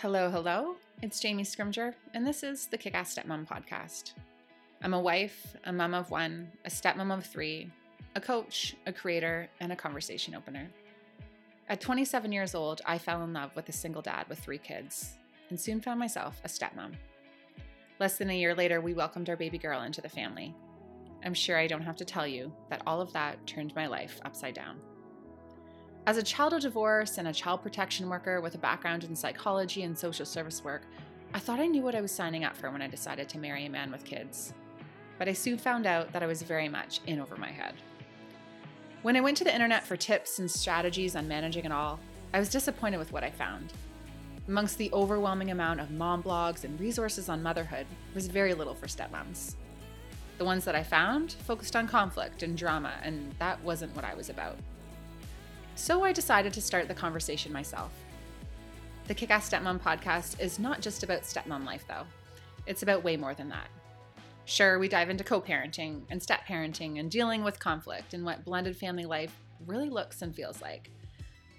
Hello, hello. It's Jamie Scrimger, and this is the Kick-Ass Stepmom podcast. I'm a wife, a mom of one, a stepmom of three, a coach, a creator, and a conversation opener. At 27 years old, I fell in love with a single dad with three kids, and soon found myself a stepmom. Less than a year later, we welcomed our baby girl into the family. I'm sure I don't have to tell you that all of that turned my life upside down. As a child of divorce and a child protection worker with a background in psychology and social service work, I thought I knew what I was signing up for when I decided to marry a man with kids. But I soon found out that I was very much in over my head. When I went to the internet for tips and strategies on managing it all, I was disappointed with what I found. Amongst the overwhelming amount of mom blogs and resources on motherhood, there was very little for stepmoms. The ones that I found focused on conflict and drama, and that wasn't what I was about. So I decided to start the conversation myself. The Kick Ass Stepmom podcast is not just about stepmom life, though. It's about way more than that. Sure, we dive into co parenting and step parenting and dealing with conflict and what blended family life really looks and feels like.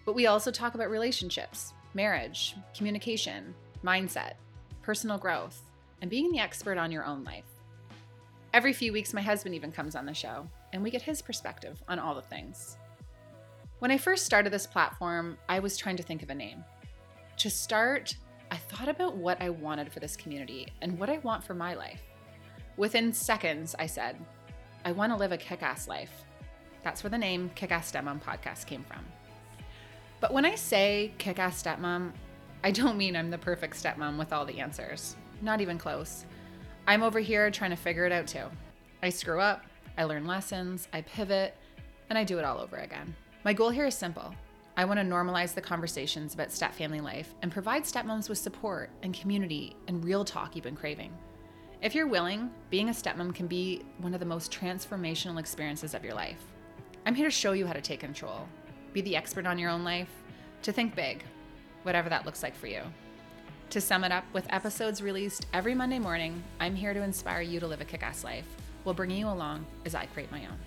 But we also talk about relationships, marriage, communication, mindset, personal growth, and being the expert on your own life. Every few weeks, my husband even comes on the show, and we get his perspective on all the things. When I first started this platform, I was trying to think of a name. To start, I thought about what I wanted for this community and what I want for my life. Within seconds, I said, I want to live a kick ass life. That's where the name Kick Ass Stepmom podcast came from. But when I say kick ass stepmom, I don't mean I'm the perfect stepmom with all the answers. Not even close. I'm over here trying to figure it out too. I screw up, I learn lessons, I pivot, and I do it all over again. My goal here is simple. I want to normalize the conversations about step family life and provide stepmoms with support and community and real talk you've been craving. If you're willing, being a stepmom can be one of the most transformational experiences of your life. I'm here to show you how to take control, be the expert on your own life, to think big, whatever that looks like for you. To sum it up, with episodes released every Monday morning, I'm here to inspire you to live a kick ass life while bringing you along as I create my own.